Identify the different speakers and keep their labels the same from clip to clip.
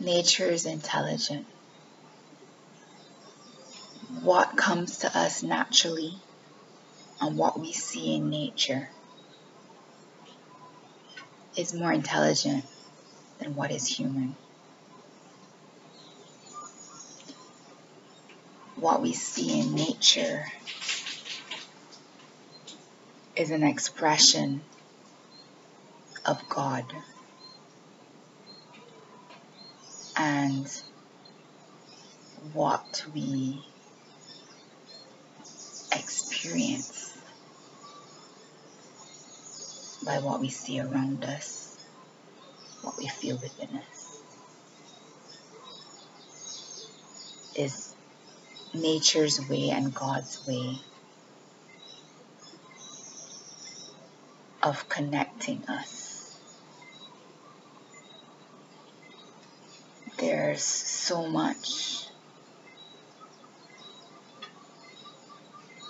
Speaker 1: Nature is intelligent. What comes to us naturally and what we see in nature is more intelligent than what is human. What we see in nature is an expression of God. And what we experience by what we see around us, what we feel within us, is nature's way and God's way of connecting us. There's so much.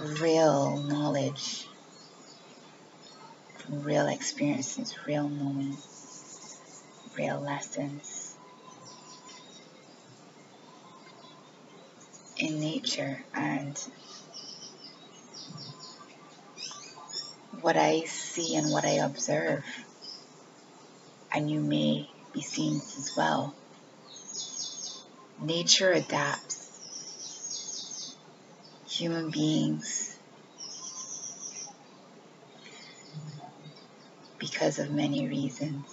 Speaker 1: Real knowledge. Real experiences, real knowing, real lessons. In nature and what I see and what I observe, and you may be seeing this as well. Nature adapts. Human beings because of many reasons.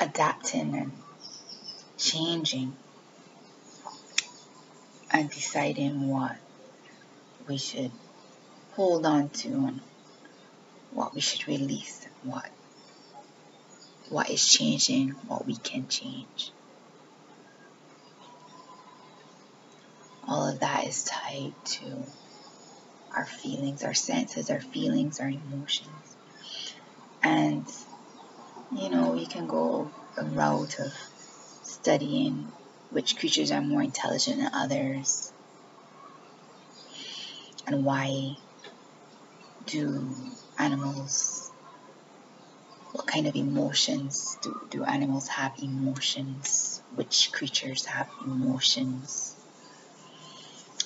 Speaker 1: Adapting and changing and deciding what we should hold on to and what we should release and what what is changing, what we can change. All of that is tied to our feelings, our senses, our feelings, our emotions. And, you know, we can go a route of studying which creatures are more intelligent than others and why do animals what kind of emotions do, do animals have? Emotions. Which creatures have emotions?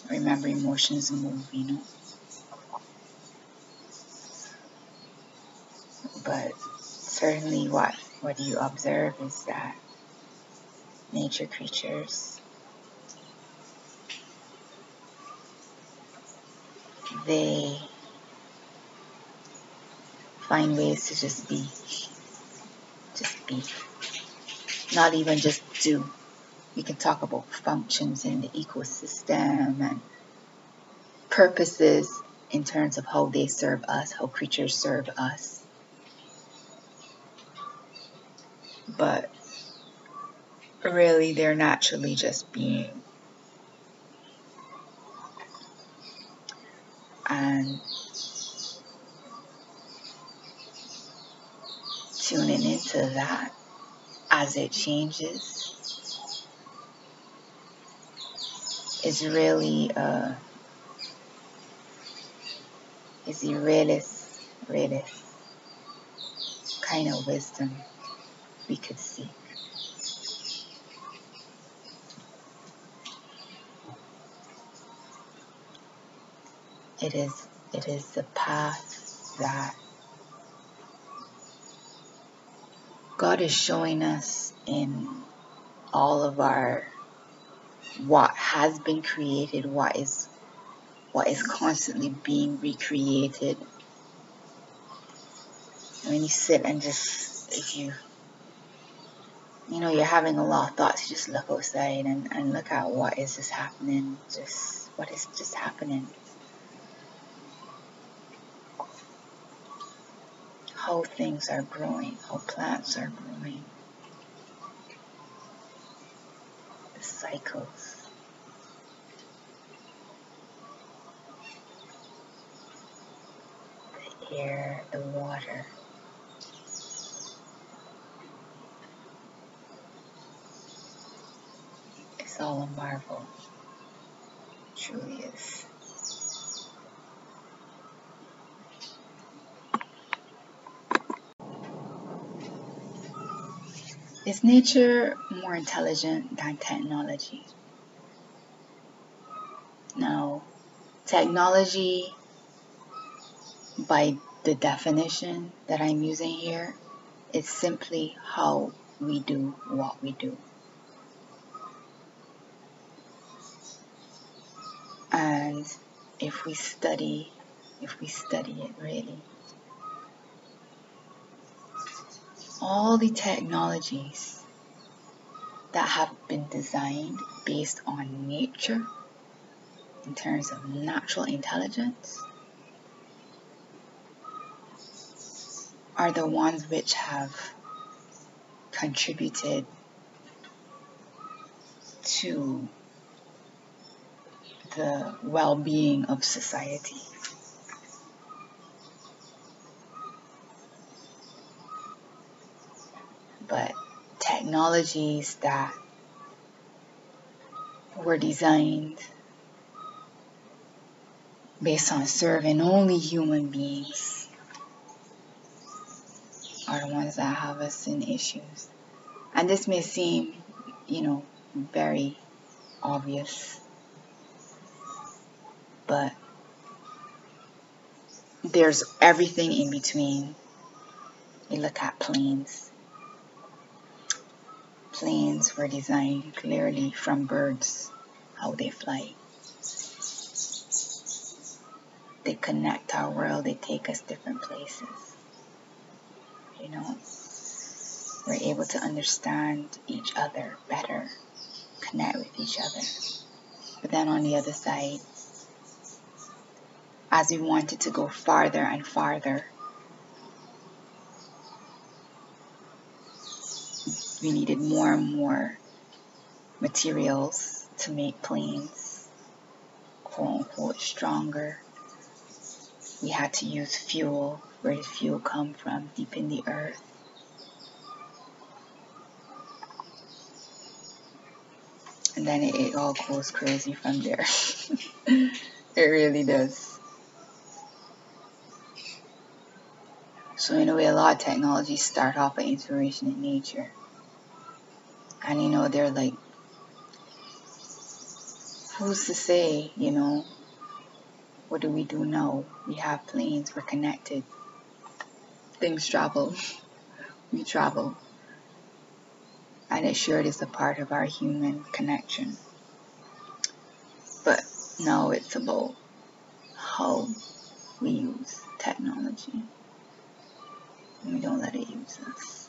Speaker 1: Remember emotions move you know? But certainly what what you observe is that nature creatures they find ways to just be just be. Not even just do. We can talk about functions in the ecosystem and purposes in terms of how they serve us how creatures serve us. But really they're naturally just being. And tuning into that as it changes is really uh is the realest realest kind of wisdom we could see. It is it is the path that God is showing us in all of our what has been created, what is what is constantly being recreated. When you sit and just if you you know you're having a lot of thoughts, you just look outside and, and look at what is just happening, just what is just happening. How things are growing, how plants are growing, the cycles. The air, the water. It's all a marvel. Truly is. Is nature more intelligent than technology? No. Technology, by the definition that I'm using here, is simply how we do what we do. And if we study, if we study it really, all the technologies that have been designed based on nature in terms of natural intelligence are the ones which have contributed to the well being of society. But technologies that were designed based on serving only human beings are the ones that have us in issues. And this may seem, you know, very obvious but there's everything in between. You look at planes. Planes were designed clearly from birds, how they fly. They connect our world, they take us different places. You know, we're able to understand each other better, connect with each other. But then on the other side, as we wanted to go farther and farther. We needed more and more materials to make planes quote unquote stronger. We had to use fuel. Where did fuel come from? Deep in the earth. And then it, it all goes crazy from there. it really does. So in a way, a lot of technologies start off by inspiration in nature. And you know, mm. they're like, who's to say, you know, what do we do now? We have planes, we're connected. Things travel. we travel. And it sure is a part of our human connection. But now it's about how we use technology and we don't let it use us.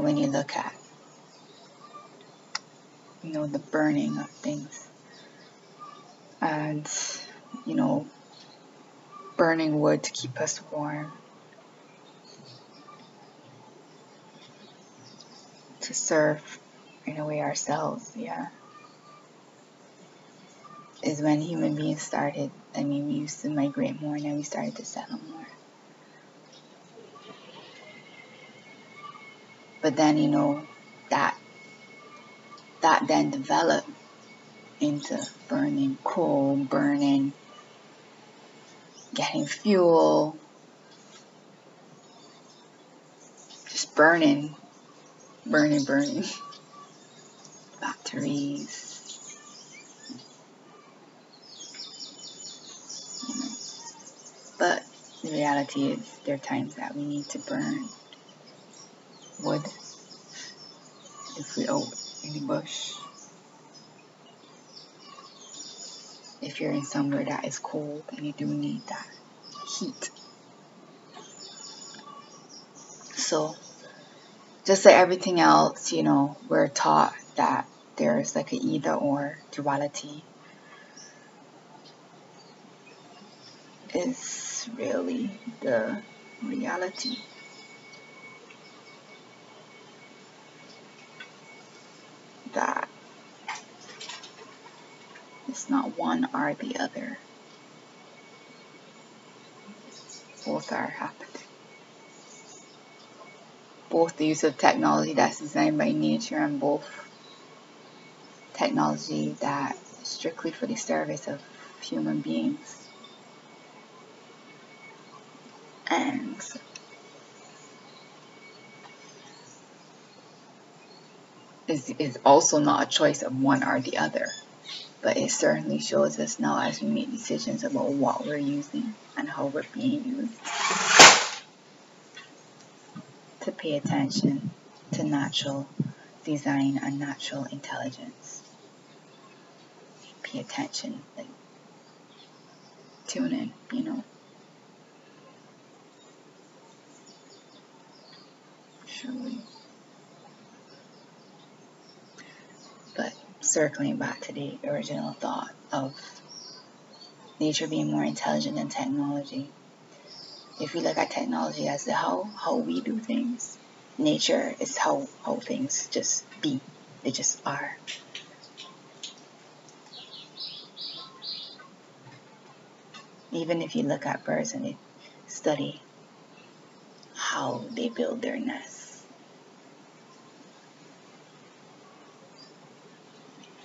Speaker 1: When you look at, you know, the burning of things, and, you know, burning wood to keep us warm, to serve in a way ourselves, yeah is when human beings started. I mean, we used to migrate more, then we started to settle more. But then, you know, that that then developed into burning coal, burning, getting fuel, just burning, burning, burning. Batteries, But the reality is, there are times that we need to burn wood if out in the bush. If you're in somewhere that is cold and you do need that heat. So, just like everything else, you know, we're taught that there's like an either or duality. Is really the reality. That it's not one or the other. Both are happening. Both the use of technology that's designed by nature and both technology that strictly for the service of human beings. And is, is also not a choice of one or the other. But it certainly shows us now as we make decisions about what we're using and how we're being used to pay attention to natural design and natural intelligence. Pay attention, like tune in, you know. Shall we? But circling back to the original thought of nature being more intelligent than technology. If we look at technology as the how how we do things, nature is how how things just be. They just are. Even if you look at birds and you study how they build their nests.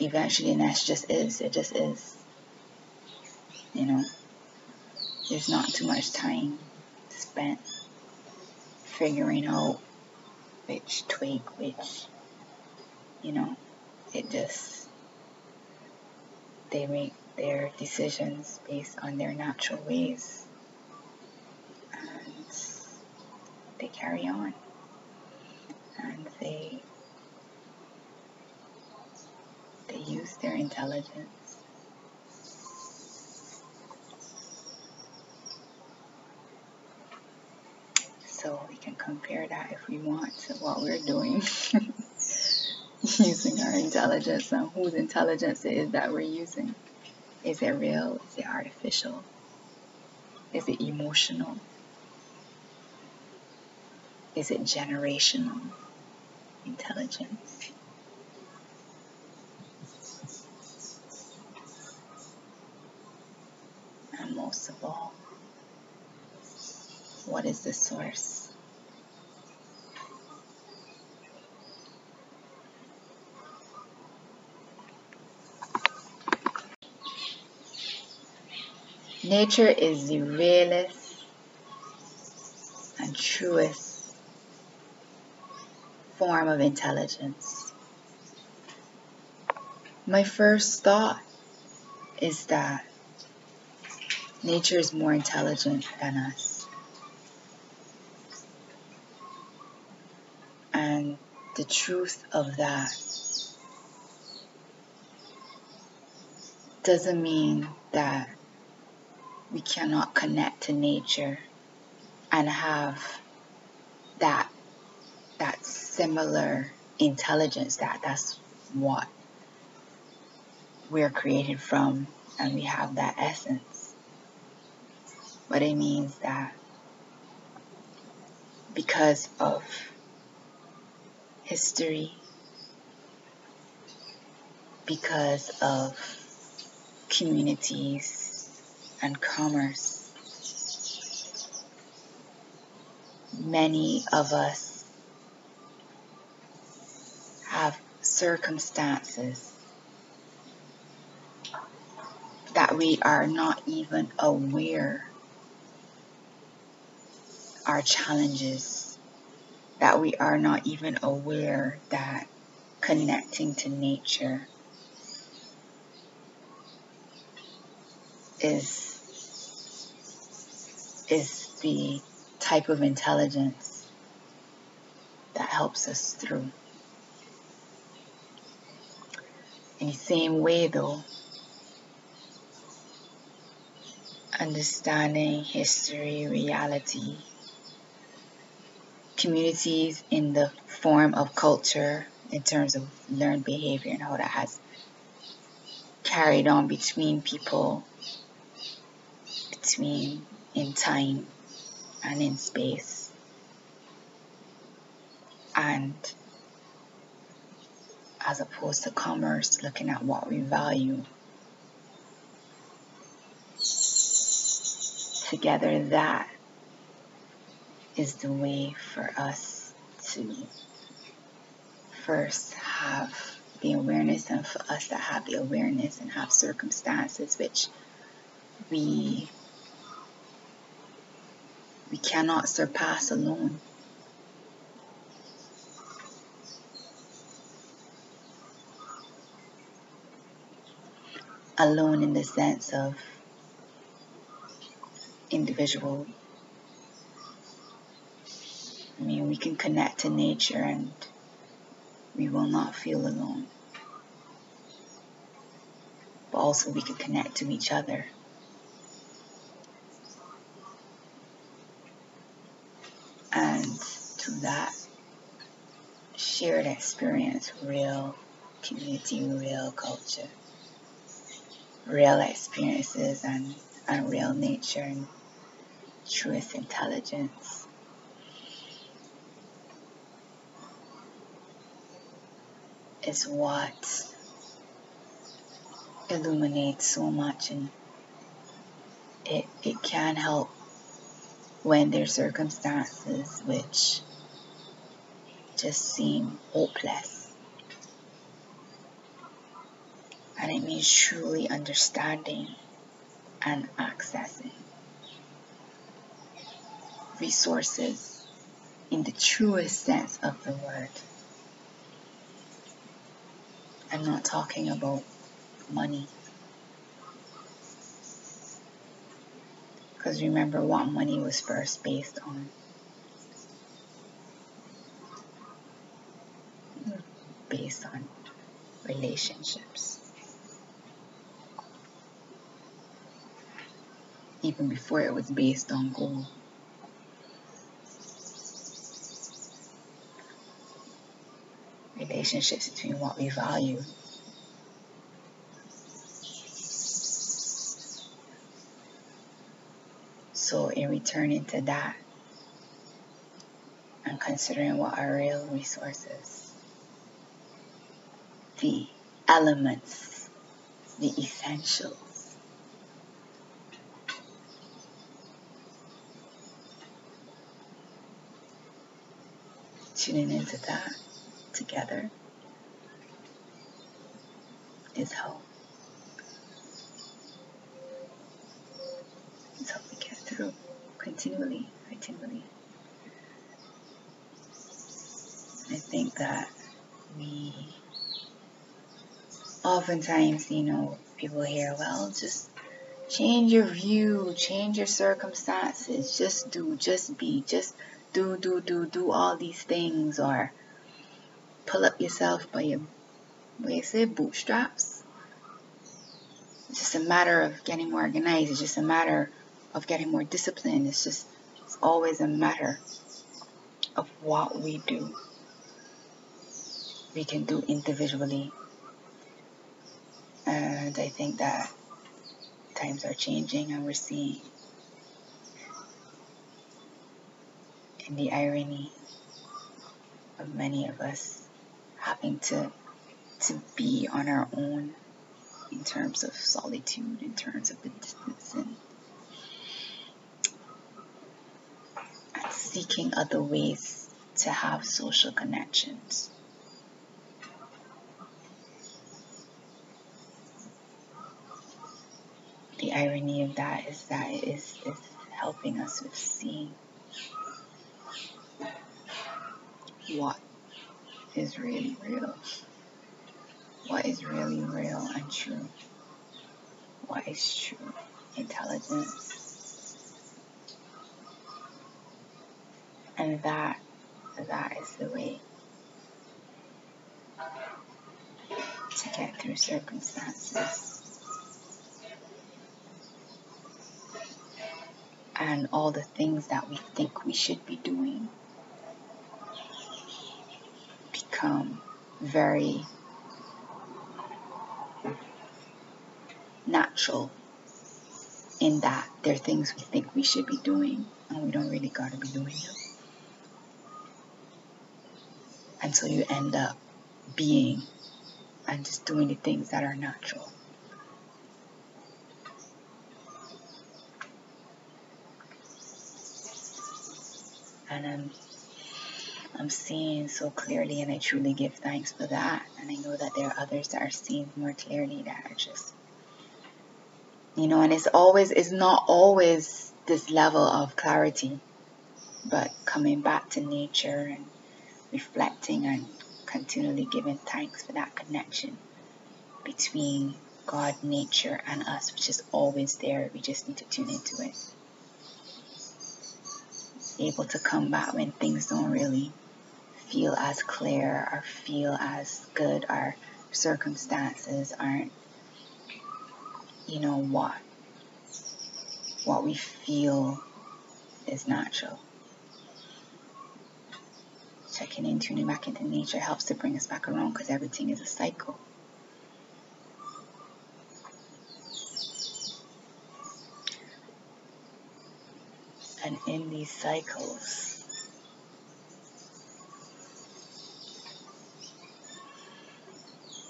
Speaker 1: Eventually, and that's just is. It just is. You know, there's not too much time spent figuring out which tweak, which, you know, it just, they make their decisions based on their natural ways. And they carry on. And they, they use their intelligence. So we can compare that if we want to what we're doing. using our intelligence and whose intelligence it is that we're using. Is it real? Is it artificial? Is it emotional? Is it generational intelligence? Most of all, what is the source? Nature is the realest and truest form of intelligence. My first thought is that nature is more intelligent than us. And the truth of that doesn't mean that we cannot connect to nature and have that that similar intelligence that that's what we're created from and we have that essence but it means that because of history because of communities and commerce. Many of us have circumstances that we are not even aware are challenges, that we are not even aware that connecting to nature is is the type of intelligence that helps us through. In the same way, though, understanding history, reality, communities in the form of culture in terms of learned behavior and how that has carried on between people, between in time and in space. And as opposed to commerce, looking at what we value. Together, that is the way for us to first have the awareness and for us to have the awareness and have circumstances which we we cannot surpass alone. Alone in the sense of individual. I mean, we can connect to nature and we will not feel alone. But also, we can connect to each other. And to that shared experience, real community, real culture, real experiences, and, and real nature and truest intelligence. Is what illuminates so much and it, it can help when there's circumstances which just seem hopeless. And it means truly understanding and accessing resources in the truest sense of the word. I'm not talking about money. Because remember what money was first based on. Based on relationships. Even before it was based on gold. Relationships between what we value. So, in returning to that and considering what our real resources, the elements, the essentials, tuning into that together is hope. It's how we get through continually, continually. I think that we oftentimes, you know, people hear, well, just change your view, change your circumstances, just do, just be, just do, do, do, do all these things, or pull up yourself by your, what you say, bootstraps. It's just a matter of getting more organized. It's just a matter of getting more disciplined. It's just, it's always a matter of what we do. We can do individually. And I think that times are changing and we're seeing in the irony of many of us having to to be on our own in terms of solitude, in terms of the distance and seeking other ways to have social connections. The irony of that is that it is, is helping us with seeing what is really real, what is really real and true, what is true intelligence? And that, that is the way to get through circumstances. And all the things that we think we should be doing become very natural in that there are things we think we should be doing and we don't really gotta be doing them. And so you end up being and just doing the things that are natural. And I'm, I'm seeing so clearly, and I truly give thanks for that. And I know that there are others that are seeing more clearly that are just, you know, and it's always, it's not always this level of clarity. but coming back to nature and reflecting and continually giving thanks for that connection between God, nature, and us, which is always there. We just need to tune into it. Able to come back when things don't really feel as clear or feel as good, our circumstances aren't, you know, what what we feel is natural. Checking in, tuning back into nature helps to bring us back around because everything is a cycle. And in these cycles,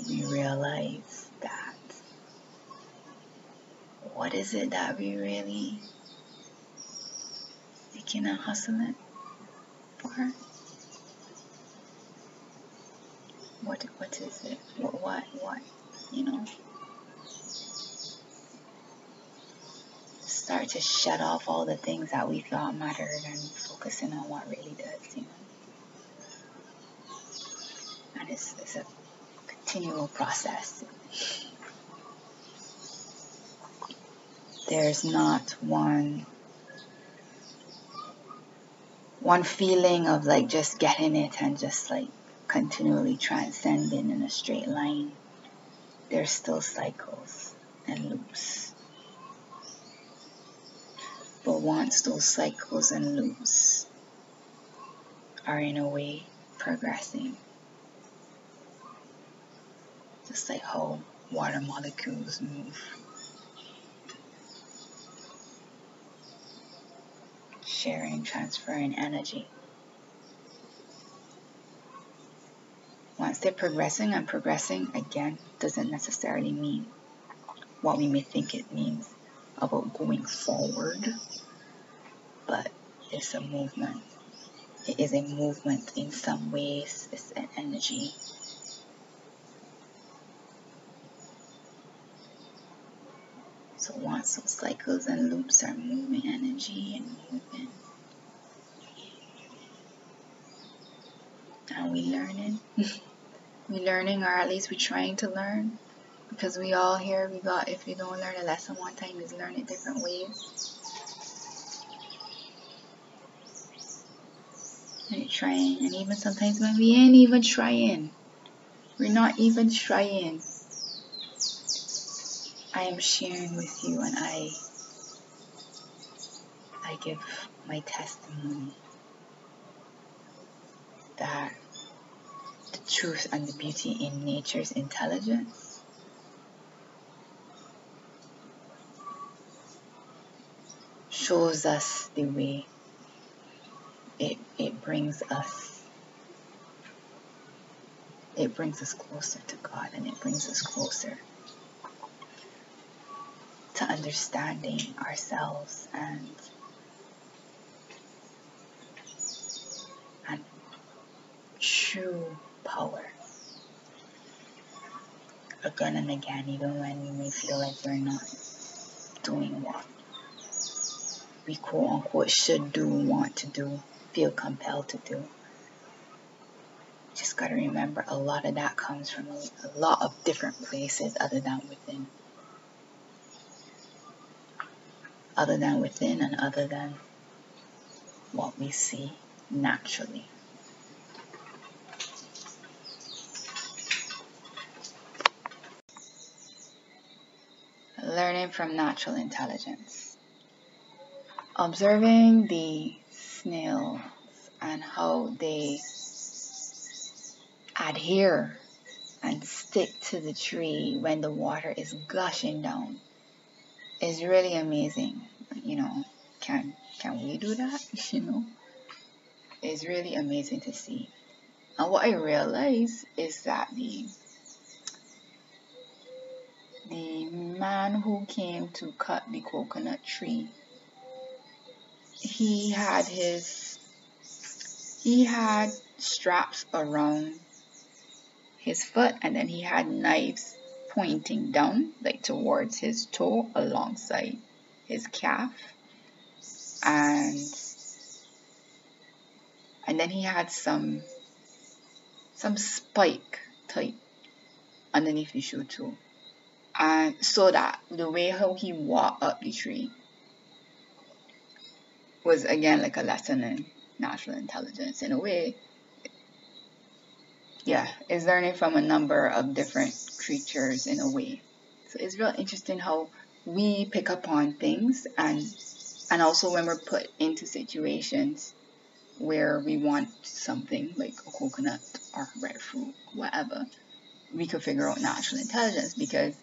Speaker 1: we realize that what is it that we really seeking and hustling for? What what is it? What what what? You know? Start to shut off all the things that we thought mattered and focusing on what really does, you know. And it's it's a continual process. There's not one one feeling of like just getting it and just like continually transcending in a straight line. There's still cycles and loops. But once those cycles and loops are in a way progressing, just like how water molecules move sharing, transferring energy. Once they're progressing and progressing, again, doesn't necessarily mean what we may think it means about going forward, but it's a movement. It is a movement in some ways, it's an energy. So once those cycles and loops are moving energy and moving, and we learning. we learning, or at least we're trying to learn. Because we all here, we got, if you don't learn a lesson one time, is learn it different ways. And trying, and even sometimes when we ain't even trying, we're not even trying. I am sharing with you, and I, I give my testimony that the truth and the beauty in nature's intelligence shows us the way. It, it brings us it brings us closer to God and it brings us closer to understanding ourselves and and true power. Again and again even when we may feel like we're not doing what we quote unquote should do want to do feel compelled to do. Just got to remember a lot of that comes from a, a lot of different places other than within other than within and other than what we see naturally. Learning from natural intelligence. Observing the snails and how they adhere and stick to the tree when the water is gushing down is really amazing. You know, can can we do that? You know, it's really amazing to see. And what I realize is that the the man who came to cut the coconut tree, he had his he had straps around his foot and then he had knives pointing down like towards his toe alongside his calf and and then he had some some spike type underneath the shoe too. And so that the way how he walked up the tree was again like a lesson in natural intelligence in a way. Yeah, is learning from a number of different creatures in a way. So it's real interesting how we pick up on things and and also when we're put into situations where we want something like a coconut or breadfruit, whatever, we could figure out natural intelligence because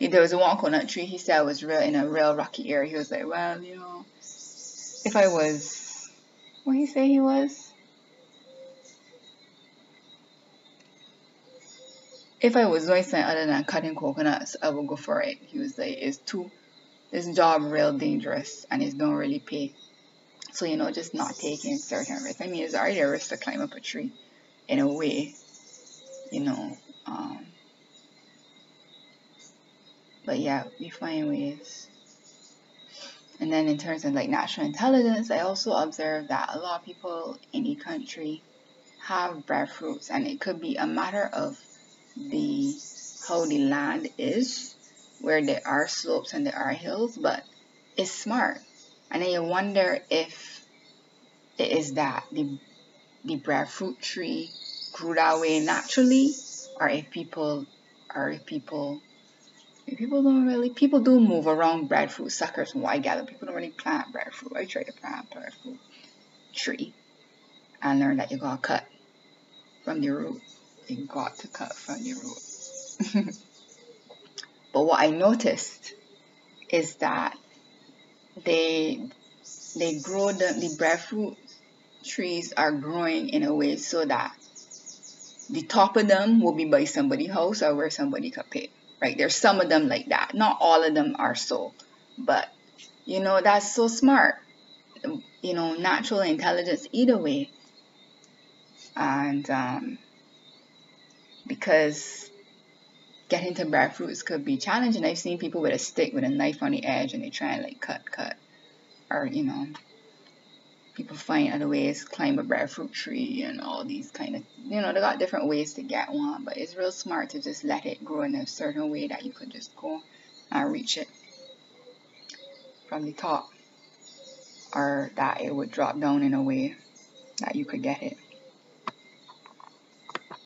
Speaker 1: there was a one coconut tree he said was real in a real rocky area. He was like, well, you know, if I was, what he say he was? If I was doing something other than cutting coconuts, I would go for it. He was like, it's too, this job real dangerous and it's don't really pay. So, you know, just not taking certain risks. I mean, it's already a risk to climb up a tree in a way, you know. Um, but yeah, we find ways. And then in terms of like natural intelligence, I also observed that a lot of people in the country have breadfruits, and it could be a matter of the how the land is, where there are slopes and there are hills, but it's smart. And then you wonder if it is that the the breadfruit tree grew that way naturally, or if people or if people people don't really people do move around breadfruit suckers from what I gather. People don't really plant breadfruit. I tried to plant breadfruit tree and learned that you gotta cut from the root. You got to cut from root. but what I noticed is that they they grow the, the breadfruit trees are growing in a way so that the top of them will be by somebody's house or where somebody could pick right? There's some of them like that. Not all of them are so, but you know, that's so smart. You know, natural intelligence either way. And um, because getting to breadfruits could be challenging. I've seen people with a stick with a knife on the edge and they try and like cut, cut, or you know, people find other ways, climb a breadfruit tree and all these kind of, you know, they got different ways to get one, but it's real smart to just let it grow in a certain way that you could just go and reach it from the top or that it would drop down in a way that you could get it.